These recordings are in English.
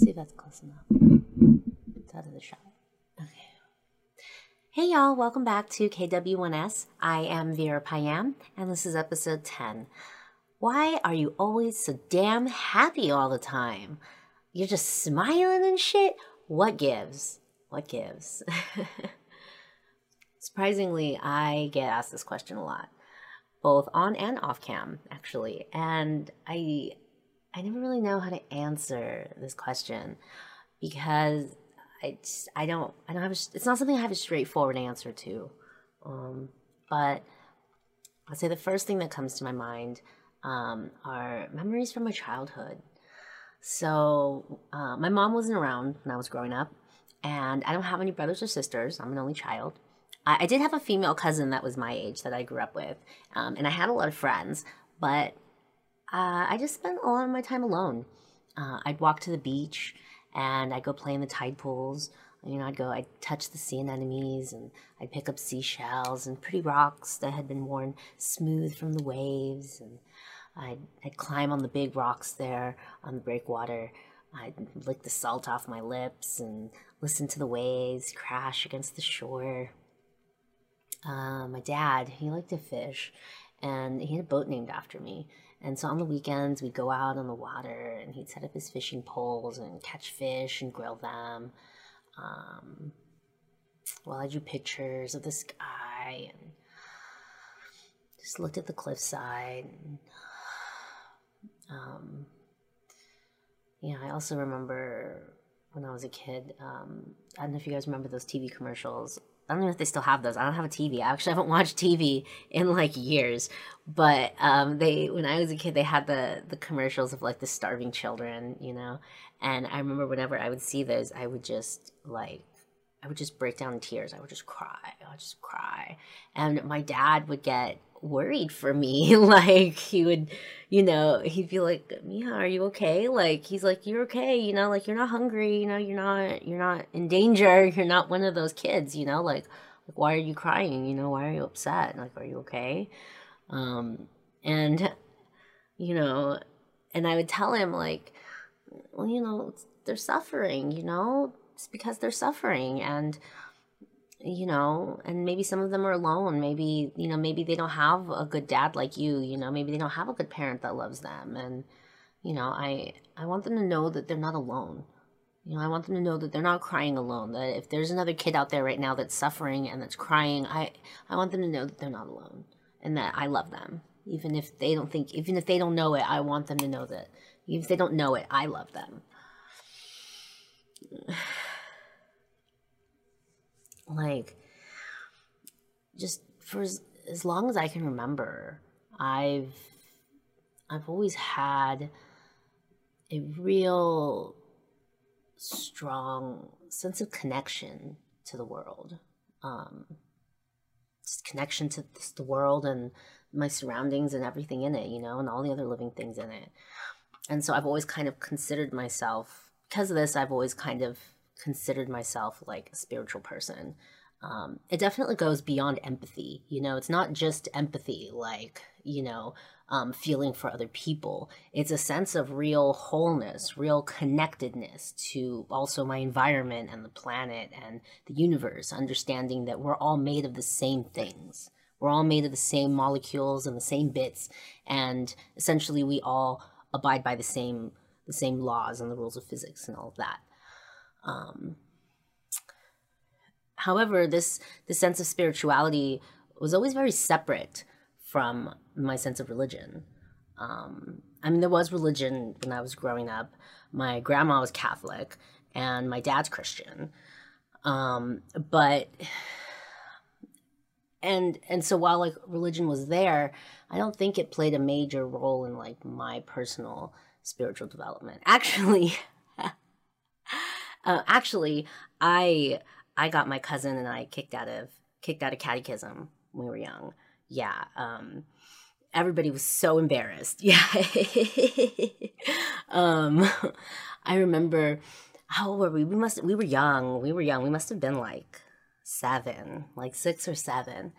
see if that's close enough. It's out of the shot. Okay. Hey y'all, welcome back to KW1S. I am Virah Payam, and this is episode 10. Why are you always so damn happy all the time? You're just smiling and shit? What gives? What gives? Surprisingly, I get asked this question a lot, both on and off cam, actually. And I I never really know how to answer this question because I just, I don't I don't have a, it's not something I have a straightforward answer to. Um, but I'll say the first thing that comes to my mind um, are memories from my childhood. So uh, my mom wasn't around when I was growing up, and I don't have any brothers or sisters. I'm an only child. I, I did have a female cousin that was my age that I grew up with, um, and I had a lot of friends, but uh, I just spent a lot of my time alone. Uh, I'd walk to the beach and I'd go play in the tide pools. You know, I'd go, I'd touch the sea anemones and I'd pick up seashells and pretty rocks that had been worn smooth from the waves. And I'd, I'd climb on the big rocks there on the breakwater. I'd lick the salt off my lips and listen to the waves crash against the shore. Uh, my dad, he liked to fish, and he had a boat named after me. And so on the weekends, we'd go out on the water and he'd set up his fishing poles and catch fish and grill them. Um, while I drew pictures of the sky and just looked at the cliffside. Um, yeah, I also remember when I was a kid. Um, I don't know if you guys remember those TV commercials I don't know if they still have those. I don't have a TV. I actually haven't watched TV in like years. But um, they, when I was a kid, they had the the commercials of like the starving children, you know. And I remember whenever I would see those, I would just like, I would just break down in tears. I would just cry. I would just cry. And my dad would get worried for me. like he would, you know, he'd be like, "Mia, are you okay?" Like he's like, "You're okay," you know, like you're not hungry, you know, you're not you're not in danger. You're not one of those kids, you know, like like why are you crying? You know, why are you upset? Like are you okay? Um and you know, and I would tell him like, well, you know, they're suffering, you know, it's because they're suffering and you know, and maybe some of them are alone. Maybe, you know, maybe they don't have a good dad like you, you know, maybe they don't have a good parent that loves them. And, you know, I I want them to know that they're not alone. You know, I want them to know that they're not crying alone. That if there's another kid out there right now that's suffering and that's crying, I I want them to know that they're not alone and that I love them. Even if they don't think even if they don't know it, I want them to know that. Even if they don't know it, I love them. like just for as, as long as I can remember, I've I've always had a real strong sense of connection to the world. Um, just connection to the world and my surroundings and everything in it, you know, and all the other living things in it. And so I've always kind of considered myself, because of this, I've always kind of considered myself like a spiritual person. Um, it definitely goes beyond empathy. You know, it's not just empathy, like, you know, um, feeling for other people. It's a sense of real wholeness, real connectedness to also my environment and the planet and the universe, understanding that we're all made of the same things. We're all made of the same molecules and the same bits, and essentially we all abide by the same the same laws and the rules of physics and all of that. Um, however, this this sense of spirituality was always very separate from my sense of religion. Um, I mean, there was religion when I was growing up. My grandma was Catholic, and my dad's Christian. Um, but and and so while like religion was there, I don't think it played a major role in like my personal spiritual development. Actually, uh, actually, I I got my cousin and I kicked out of kicked out of catechism when we were young. Yeah. Um, everybody was so embarrassed. Yeah. um, I remember how old were we? We must we were young. We were young. We must have been like seven, like six or seven.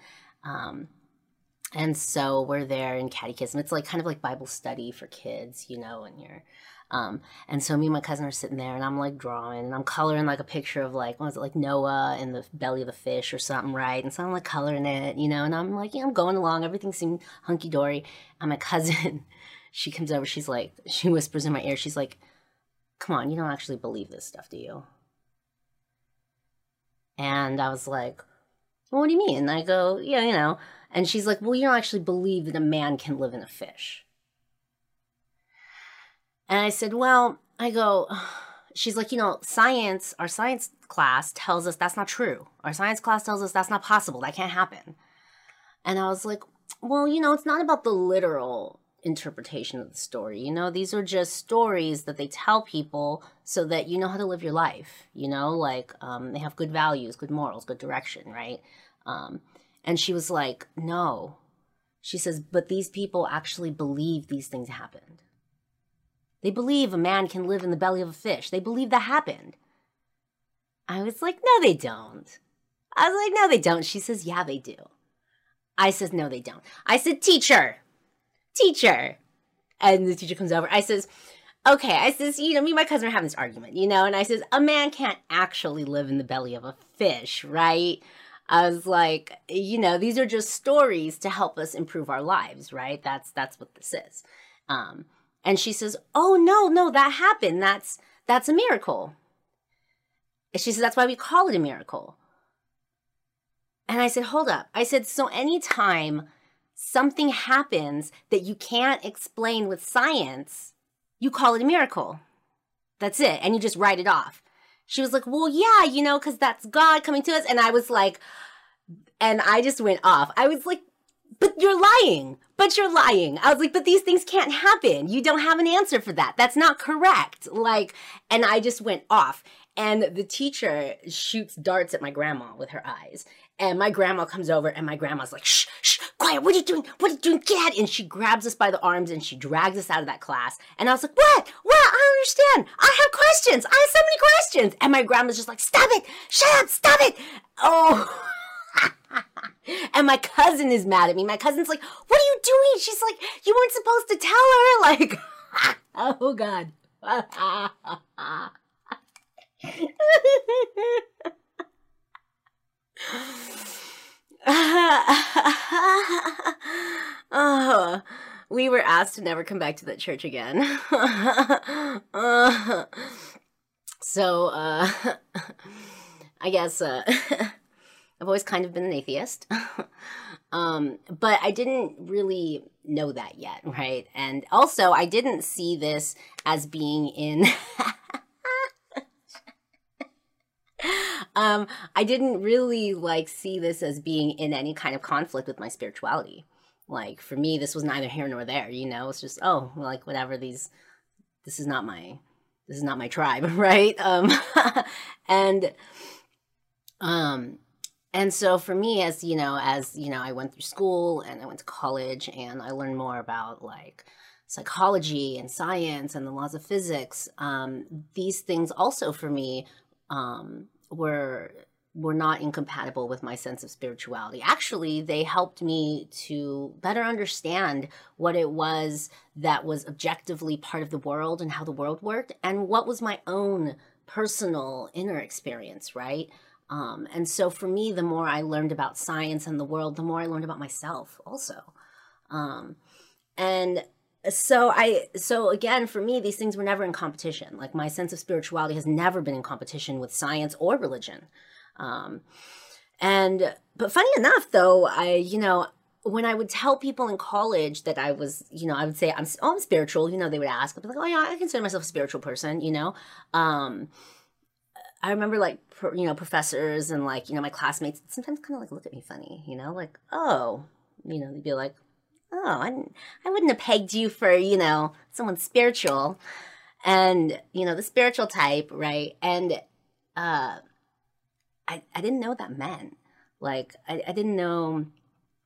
Um, and so we're there in catechism. It's like kind of like Bible study for kids, you know, and you're um, and so me and my cousin are sitting there and I'm like drawing and I'm coloring like a picture of like, what was it, like Noah in the belly of the fish or something, right? And so I'm like coloring it, you know, and I'm like, yeah, I'm going along. Everything seemed hunky dory. And my cousin, she comes over, she's like, she whispers in my ear, she's like, come on, you don't actually believe this stuff, do you? And I was like, well, what do you mean? And I go, yeah, you know. And she's like, well, you don't actually believe that a man can live in a fish. And I said, Well, I go, she's like, you know, science, our science class tells us that's not true. Our science class tells us that's not possible. That can't happen. And I was like, well, you know, it's not about the literal interpretation of the story. You know, these are just stories that they tell people so that you know how to live your life. You know, like um, they have good values, good morals, good direction, right? Um, and she was like, no. She says, but these people actually believe these things happened. They believe a man can live in the belly of a fish. They believe that happened. I was like, no, they don't. I was like, no, they don't. She says, yeah, they do. I says, no, they don't. I said, teacher, teacher. And the teacher comes over. I says, okay. I says, you know, me and my cousin are having this argument, you know, and I says, a man can't actually live in the belly of a fish, right? I was like, you know, these are just stories to help us improve our lives, right? That's that's what this is. Um, and she says, "Oh no, no, that happened. That's that's a miracle." And she says, "That's why we call it a miracle." And I said, "Hold up." I said, "So anytime something happens that you can't explain with science, you call it a miracle. That's it, and you just write it off." She was like, "Well, yeah, you know, cuz that's God coming to us." And I was like, and I just went off. I was like, but you're lying. But you're lying. I was like, but these things can't happen. You don't have an answer for that. That's not correct. Like, and I just went off. And the teacher shoots darts at my grandma with her eyes. And my grandma comes over and my grandma's like, shh, shh, quiet, what are you doing? What are you doing? Get out. And she grabs us by the arms and she drags us out of that class. And I was like, what? What? I don't understand. I have questions. I have so many questions. And my grandma's just like, stop it. Shut up. Stop it. Oh. and my cousin is mad at me. My cousin's like, "What are you doing?" She's like, "You weren't supposed to tell her." Like, oh god. oh, we were asked to never come back to that church again. so, uh, I guess, uh, I've always kind of been an atheist. um, but I didn't really know that yet, right? And also, I didn't see this as being in. um, I didn't really like see this as being in any kind of conflict with my spirituality. Like for me, this was neither here nor there. You know, it's just oh, like whatever. These, this is not my, this is not my tribe, right? Um, and um and so for me as you know as you know i went through school and i went to college and i learned more about like psychology and science and the laws of physics um, these things also for me um, were were not incompatible with my sense of spirituality. Actually they helped me to better understand what it was that was objectively part of the world and how the world worked and what was my own personal inner experience right um, and so for me, the more I learned about science and the world, the more I learned about myself also. Um, and so I, so again, for me, these things were never in competition. Like my sense of spirituality has never been in competition with science or religion. Um, and, but funny enough, though, I, you know, when I would tell people in college that I was, you know, I would say I'm, oh, I'm spiritual. You know, they would ask, I'd be like, oh yeah, I consider myself a spiritual person. You know, um, I remember like you know professors and like you know my classmates sometimes kind of like look at me funny, you know, like oh, you know they'd be like, oh, I I wouldn't have pegged you for you know someone spiritual, and you know the spiritual type, right? And uh, I I didn't know what that meant. Like I I didn't know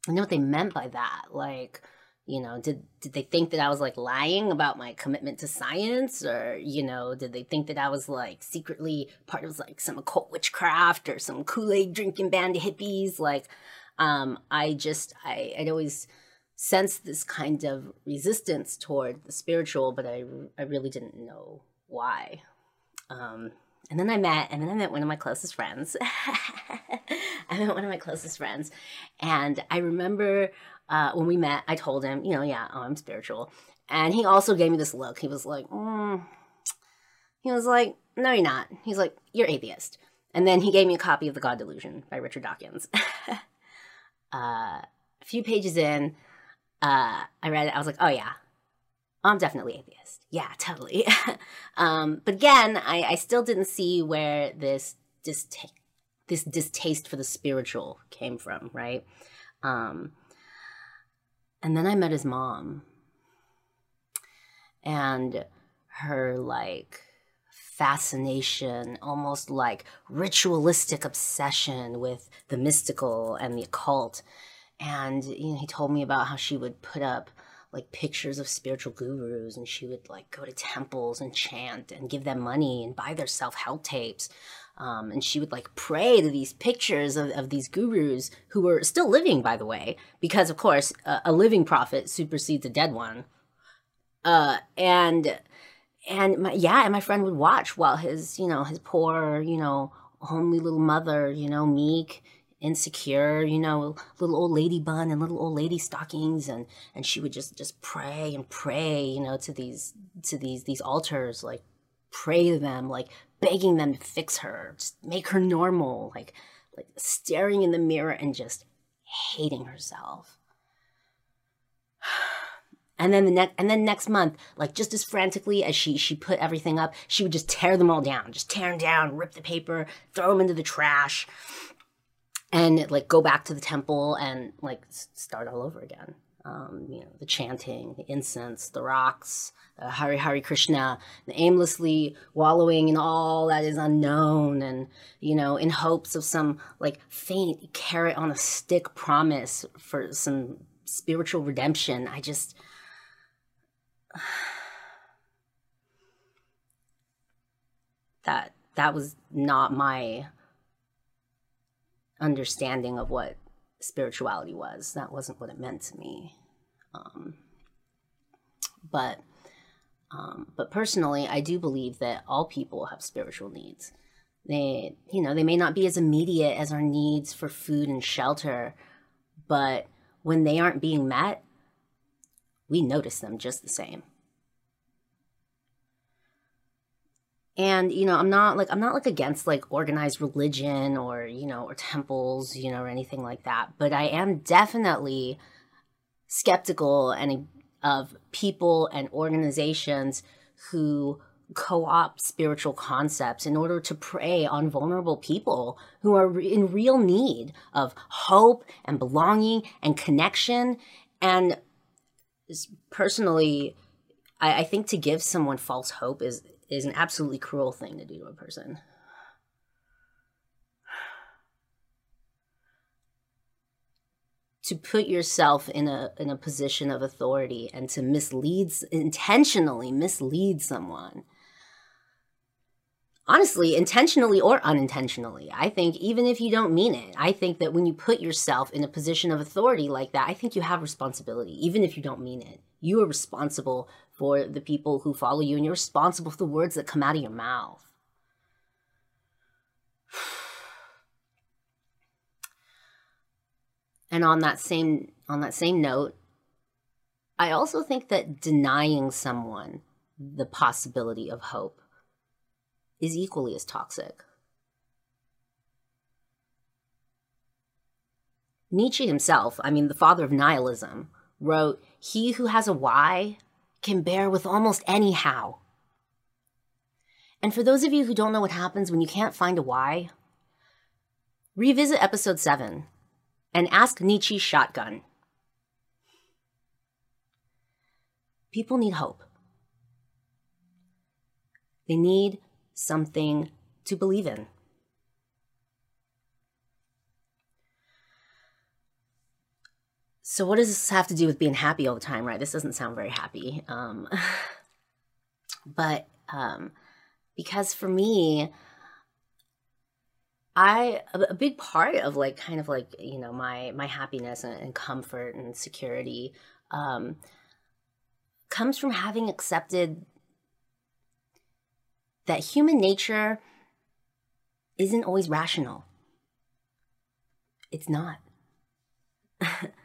I know what they meant by that. Like you know did did they think that i was like lying about my commitment to science or you know did they think that i was like secretly part of like some occult witchcraft or some kool-aid drinking band of hippies like Um, I just, I, I'd always sensed this kind of resistance toward the spiritual, but I, I really didn't know why. Um, and then I met, and then I met one of my closest friends. I met one of my closest friends, and I remember uh, when we met, I told him, you know, yeah, oh, I'm spiritual, and he also gave me this look. He was like, mm. he was like, no, you're not. He's like, you're atheist. And then he gave me a copy of The God Delusion by Richard Dawkins. uh, a few pages in, uh, I read it. I was like, oh yeah, I'm definitely atheist. Yeah, totally. um, but again, I, I still didn't see where this this distaste for the spiritual came from, right? Um, and then I met his mom, and her like fascination, almost like ritualistic obsession with the mystical and the occult. And you know, he told me about how she would put up like pictures of spiritual gurus and she would like go to temples and chant and give them money and buy their self-help tapes um, and she would like pray to these pictures of, of these gurus who were still living by the way because of course a, living prophet supersedes a dead one. Uh, and and my, yeah, and my friend would watch while his, you know, his poor, you know, homely little mother, you know, meek, insecure, you know, little old lady bun and little old lady stockings, and and she would just just pray and pray, you know, to these to these these altars, like pray to them, like begging them to fix her, just make her normal, like like staring in the mirror and just hating herself. And then the next, and then next month, like just as frantically as she she put everything up, she would just tear them all down, just tear them down, rip the paper, throw them into the trash, and like go back to the temple and like start all over again. Um, you know, the chanting, the incense, the rocks, the Hari Hari Krishna, the aimlessly wallowing in all that is unknown, and you know, in hopes of some like faint carrot on a stick promise for some spiritual redemption. I just that that was not my understanding of what spirituality was. That wasn't what it meant to me. Um, but um, but personally, I do believe that all people have spiritual needs. They, you know, they may not be as immediate as our needs for food and shelter, but when they aren't being met, we notice them just the same. And you know, I'm not like I'm not like against like organized religion or, you know, or temples, you know, or anything like that, but I am definitely skeptical and of people and organizations who co-opt spiritual concepts in order to prey on vulnerable people who are in real need of hope and belonging and connection. And personally, I, I think to give someone false hope is is an absolutely cruel thing to do to a person. to put yourself in a in a position of authority and to mislead intentionally mislead someone honestly, intentionally or unintentionally. I think even if you don't mean it, I think that when you put yourself in a position of authority like that, I think you have responsibility, even if you don't mean it. You are responsible for the people who follow you, and you're responsible for the words that come out of your mouth. And on that same on that same note, I also think that denying someone the possibility of hope is equally as toxic. Nietzsche himself, I mean, the father of nihilism, wrote, He who has a why can bear with almost any how. And for those of you who don't know what happens when you can't find a why, revisit episode 7 and ask Nietzsche's shotgun. People need hope. They need something to believe in. So, what does this have to do with being happy all the time, right? This doesn't sound very happy. Um, but um, because for me, I a big part of like kind of like you know my my happiness and, comfort and security um, comes from having accepted that human nature isn't always rational. It's not.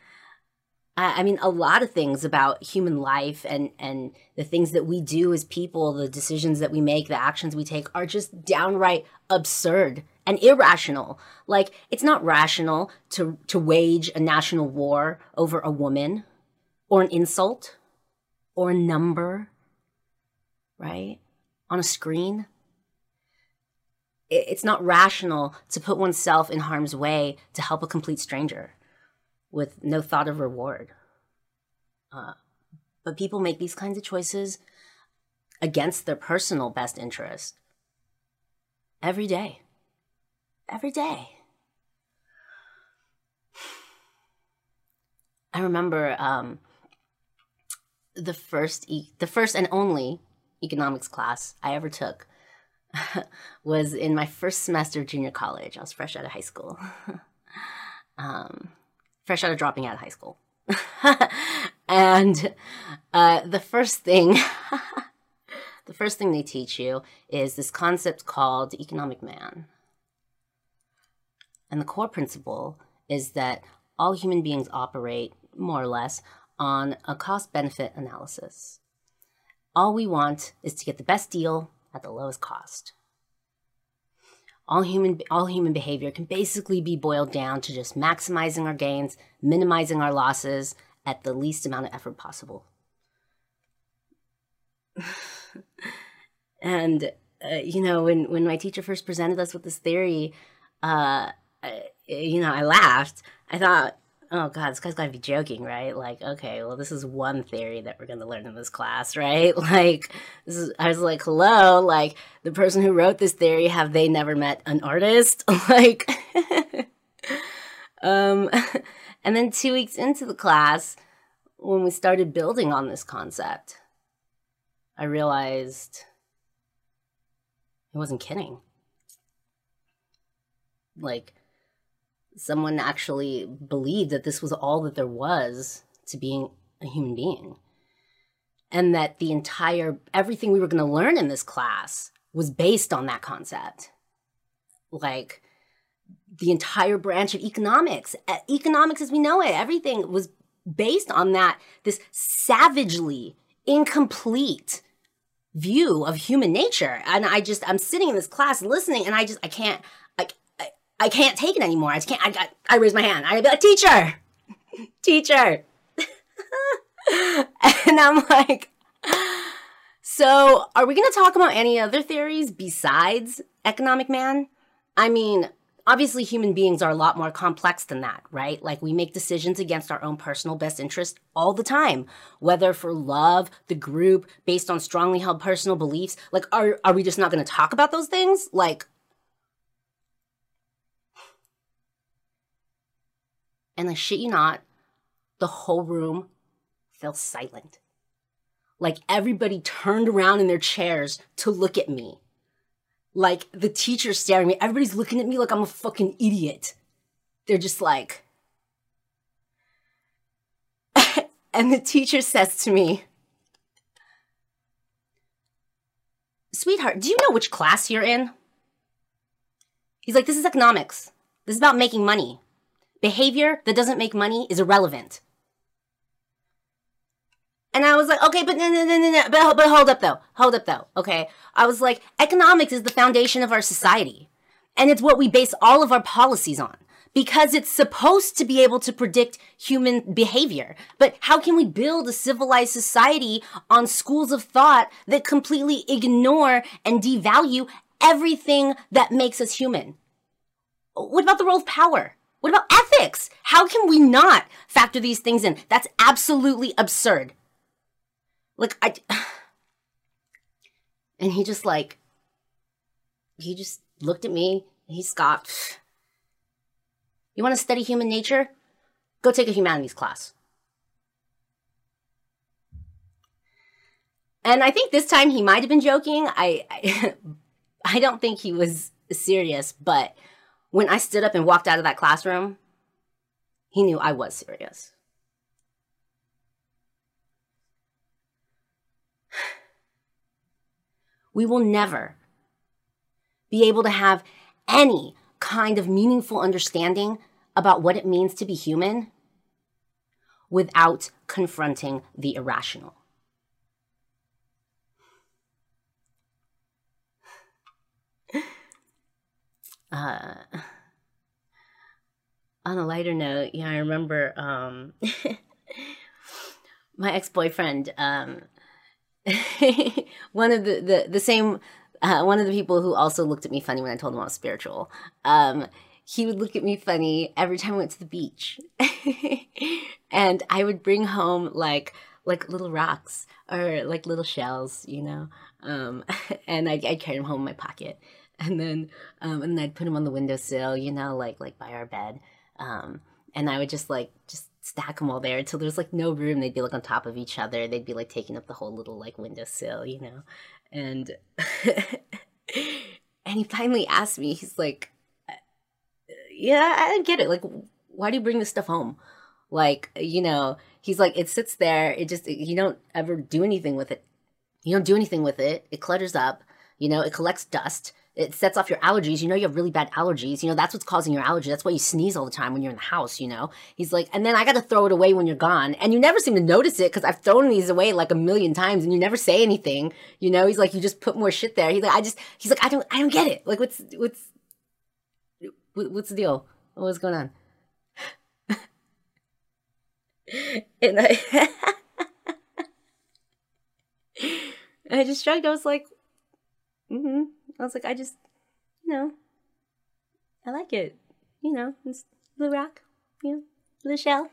I mean, a lot of things about human life and and the things that we do as people, the decisions that we make, the actions we take, are just downright absurd and irrational. Like it's not rational to to wage a national war over a woman, or an insult, or a number, right, on a screen. It's not rational to put oneself in harm's way to help a complete stranger with no thought of reward. Uh, but people make these kinds of choices against their personal best interest every day. Every day. I remember um, the first e- the first and only economics class I ever took was in my first semester of junior college. I was fresh out of high school. um, fresh out of dropping out of high school. and uh, the first thing, the first thing they teach you is this concept called economic man. And the core principle is that all human beings operate more or less on a cost benefit analysis. All we want is to get the best deal at the lowest cost all human all human behavior can basically be boiled down to just maximizing our gains, minimizing our losses at the least amount of effort possible. and uh, you know, when when my teacher first presented us with this theory, uh, I, you know, I laughed. I thought, oh god, this guy's got to be joking, right? Like, okay, well, this is one theory that we're going to learn in this class, right? Like, this is, I was like, hello, like the person who wrote this theory, have they never met an artist? like, um, and then two weeks into the class, when we started building on this concept, I realized he wasn't kidding. Like, someone actually believed that this was all that there was to being a human being. And that the entire, everything we were going to learn in this class was based on that concept. Like the entire branch of economics, economics as we know it, everything was based on that, this savagely incomplete view of human nature. And I just, I'm sitting in this class listening and I just, I can't, I can't take it anymore. I just can't. I got. I raise my hand. I'd be like, teacher, teacher, and I'm like, so are we going to talk about any other theories besides economic man? I mean, obviously human beings are a lot more complex than that, right? Like we make decisions against our own personal best interest all the time, whether for love, the group, based on strongly held personal beliefs. Like, are, are we just not going to talk about those things? Like, And I shit you not, the whole room fell silent. Like everybody turned around in their chairs to look at me. Like the teacher's staring at me. Everybody's looking at me like I'm a fucking idiot. They're just like. and the teacher says to me, Sweetheart, do you know which class you're in? He's like, This is economics. This is about making money. Behavior that doesn't make money is irrelevant. And I was like, okay, but no, no, no, no, no, but, but hold up though, hold up though, okay? I was like, economics is the foundation of our society. And it's what we base all of our policies on because it's supposed to be able to predict human behavior. But how can we build a civilized society on schools of thought that completely ignore and devalue everything that makes us human? What about the role of power? What about ethics? How can we not factor these things in? That's absolutely absurd. Like, I. And he just, like, he just looked at me and he scoffed. You want to study human nature? Go take a humanities class. And I think this time he might have been joking. I, I, I don't think he was serious, but when I stood up and walked out of that classroom, he knew I was serious. We will never be able to have any kind of meaningful understanding about what it means to be human without confronting the irrational. Uh, on a lighter note, yeah, I remember um, my ex boyfriend. Um, one of the, the the same uh, one of the people who also looked at me funny when I told him I was spiritual. Um, he would look at me funny every time I went to the beach, and I would bring home like like little rocks or like little shells, you know, um, and I'd, I'd carry them home in my pocket, and then um, and then I'd put them on the windowsill, you know, like like by our bed, um, and I would just like just stack them all there until there's like no room. They'd be like on top of each other. They'd be like taking up the whole little like windowsill, you know, and and he finally asked me he's like uh, yeah i don't get it. Like why do you bring this stuff home? Like you know he's like it sits there. It just you don't ever do anything with it. You don't do anything with it. It clutters up. You know it collects dust it sets off your allergies. You know, you have really bad allergies. You know, that's what's causing your allergy. That's why you sneeze all the time when you're in the house, you know? He's like, and then I got to throw it away when you're gone. And you never seem to notice it because I've thrown these away like a million times and you never say anything. You know, he's like, you just put more shit there. He's like, I just, he's like, I don't, I don't get it. Like, what's, what's, what's the deal? What's going on? and I, I just shrugged. I was like, mm-hmm. I was like, I just, you know, I like it. You know, it's little rock, you know, little shell.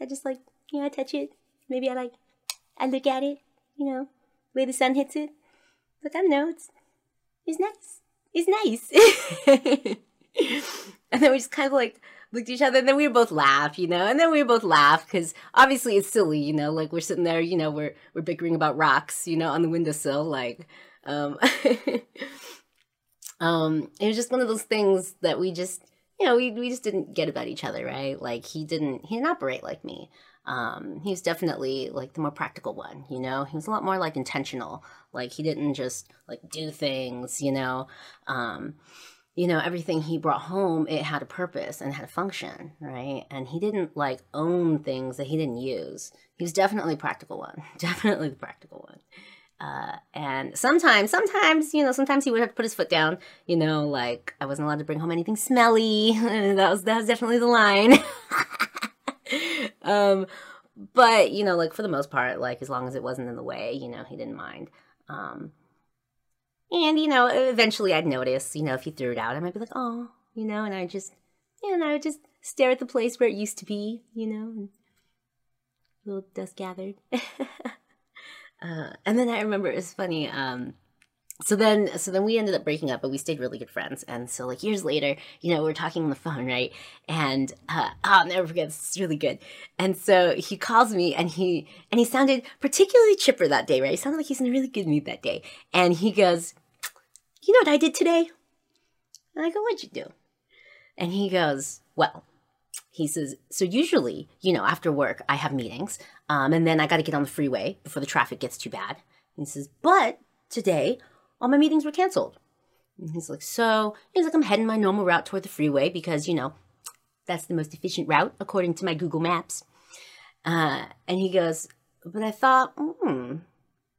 I just like, you know, I touch it. Maybe I like, I look at it, you know, way the sun hits it. Like, I don't know, it's, it's nice. It's nice. and then we just kind of like looked at each other and then we both laugh, you know, and then we both laugh because obviously it's silly, you know, like we're sitting there, you know, we're, we're bickering about rocks, you know, on the windowsill, like, um, um, it was just one of those things that we just, you know, we, we just didn't get about each other, right? Like he didn't, he didn't operate like me. Um, he was definitely like the more practical one, you know, he was a lot more like intentional. Like he didn't just like do things, you know, um, you know, everything he brought home, it had a purpose and had a function, right? And he didn't like own things that he didn't use. He was definitely practical one, definitely the practical one. Uh, and sometimes, sometimes, you know, sometimes he would have to put his foot down. You know, like I wasn't allowed to bring home anything smelly. that was that was definitely the line. um, but you know, like for the most part, like as long as it wasn't in the way, you know, he didn't mind. Um, and you know, eventually I'd notice, you know, if he threw it out, I might be like, oh, you know, and I just, know, I would just stare at the place where it used to be, you know, and little dust gathered. Uh, and then I remember it was funny. Um, so then, so then we ended up breaking up, but we stayed really good friends. And so, like years later, you know, we are talking on the phone, right? And uh, I'll never forget. This is really good. And so he calls me, and he and he sounded particularly chipper that day, right? He sounded like he's in a really good mood that day. And he goes, "You know what I did today?" And I go, "What'd you do?" And he goes, "Well." He says, so usually, you know, after work, I have meetings. Um, and then I got to get on the freeway before the traffic gets too bad. he says, but today all my meetings were canceled. And he's like, so he's like, I'm heading my normal route toward the freeway because, you know, that's the most efficient route according to my Google Maps. Uh, and he goes, but I thought, hmm,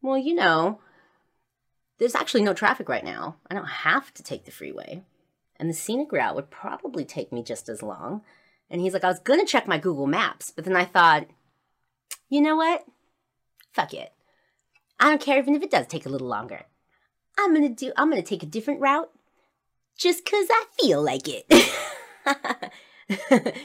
well, you know, there's actually no traffic right now. I don't have to take the freeway. And the scenic route would probably take me just as long. And he's like, I was going to check my Google Maps, but then I thought, you know what? Fuck it. I don't care even if it does take a little longer. I'm gonna do, I'm gonna take a different route just because I feel like it.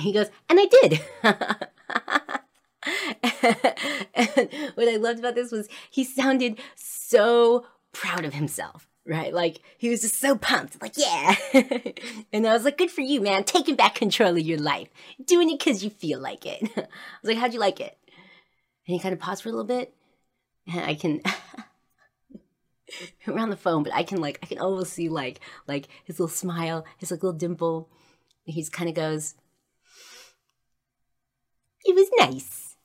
he goes, and I did. and what I loved about this was he sounded so proud of himself right? Like he was just so pumped, like yeah. and I was like, good for you, man, taking back control of your life, doing it because you feel like it. I was like, how'd you like it? And he kind of paused for a little bit, and I can. around the phone, but I can like I can almost see like like his little smile, his like little dimple. He's kind of goes. It was nice.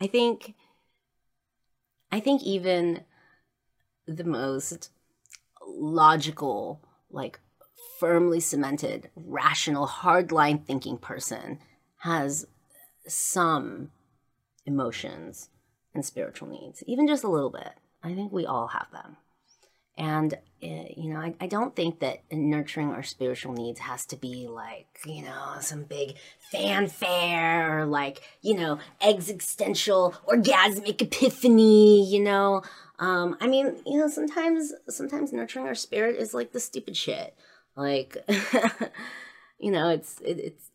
I think I think even the most logical, like firmly cemented, rational, hardline thinking person has some emotions and spiritual needs, even just a little bit. I think we all have them. And, uh, you know, I, I don't think that nurturing our spiritual needs has to be like, you know, some big fanfare or like, you know, existential orgasmic epiphany, you know. Um, I mean, you know, sometimes, sometimes nurturing our spirit is like the stupid shit. Like, you know, it's, it, it's,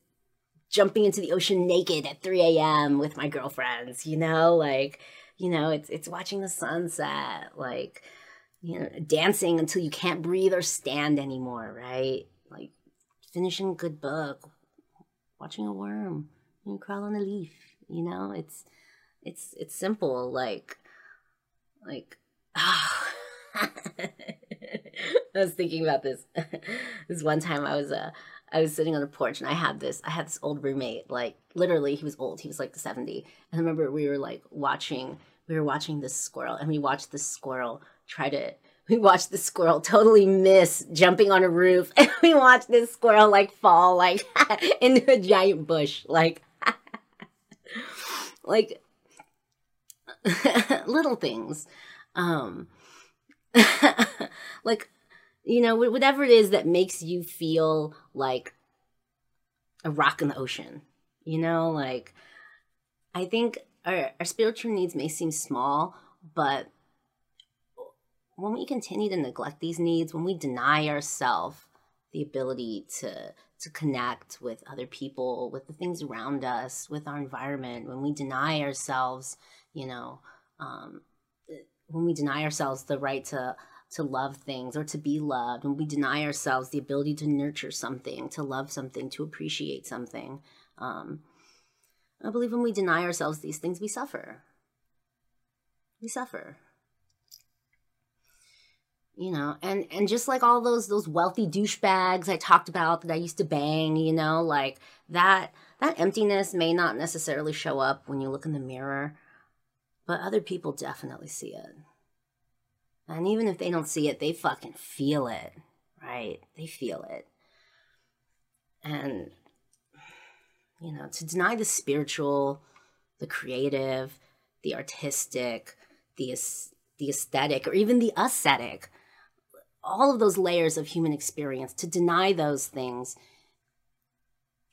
jumping into the ocean naked at 3 a.m. with my girlfriends, you know, like, you know, it's it's watching the sunset, like, you know, dancing until you can't breathe or stand anymore, right? Like finishing a good book, watching a worm, you know, crawl on a leaf, you know, it's it's it's simple, like like oh. I was thinking about this. this one time I was uh I was sitting on the porch and I had this I had this old roommate, like literally he was old, he was like 70. And I remember we were like watching we were watching this squirrel and we watched this squirrel try to we watched the squirrel totally miss jumping on a roof. And we watched this squirrel like fall like into a giant bush like like little things. Um like you know whatever it is that makes you feel like a rock in the ocean you know like i think our, our spiritual needs may seem small but when we continue to neglect these needs, when we deny ourselves the ability to to connect with other people, with the things around us, with our environment, when we deny ourselves, you know, um, when we deny ourselves the right to to love things or to be loved, when we deny ourselves the ability to nurture something, to love something, to appreciate something, um, I believe when we deny ourselves these things, we suffer. We suffer you know and and just like all those those wealthy douchebags i talked about that i used to bang you know like that that emptiness may not necessarily show up when you look in the mirror but other people definitely see it. And even if they don't see it they fucking feel it right? They feel it. And you know to deny the spiritual the creative the artistic the the aesthetic or even the ascetic all of those layers of human experience, to deny those things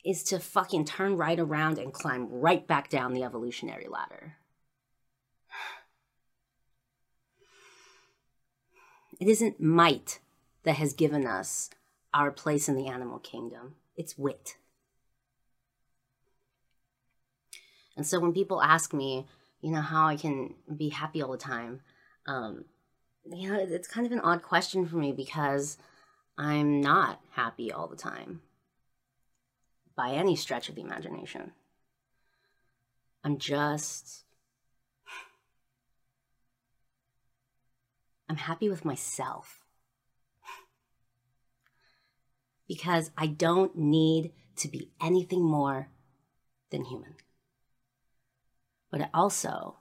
is to fucking turn right around and climb right back down the evolutionary ladder. It isn't might that has given us our place in the animal kingdom, it's wit. And so when people ask me, you know, how I can be happy all the time, um, you know, it's kind of an odd question for me because I'm not happy all the time by any stretch of the imagination. I'm just. I'm happy with myself. Because I don't need to be anything more than human. But I also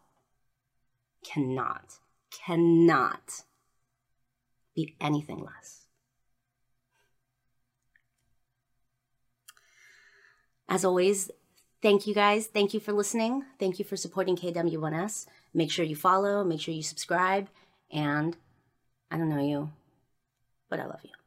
cannot cannot be anything less. As always, thank you guys. Thank you for listening. Thank you for supporting KW1S. Make sure you follow, make sure you subscribe, and I don't know you, but I love you.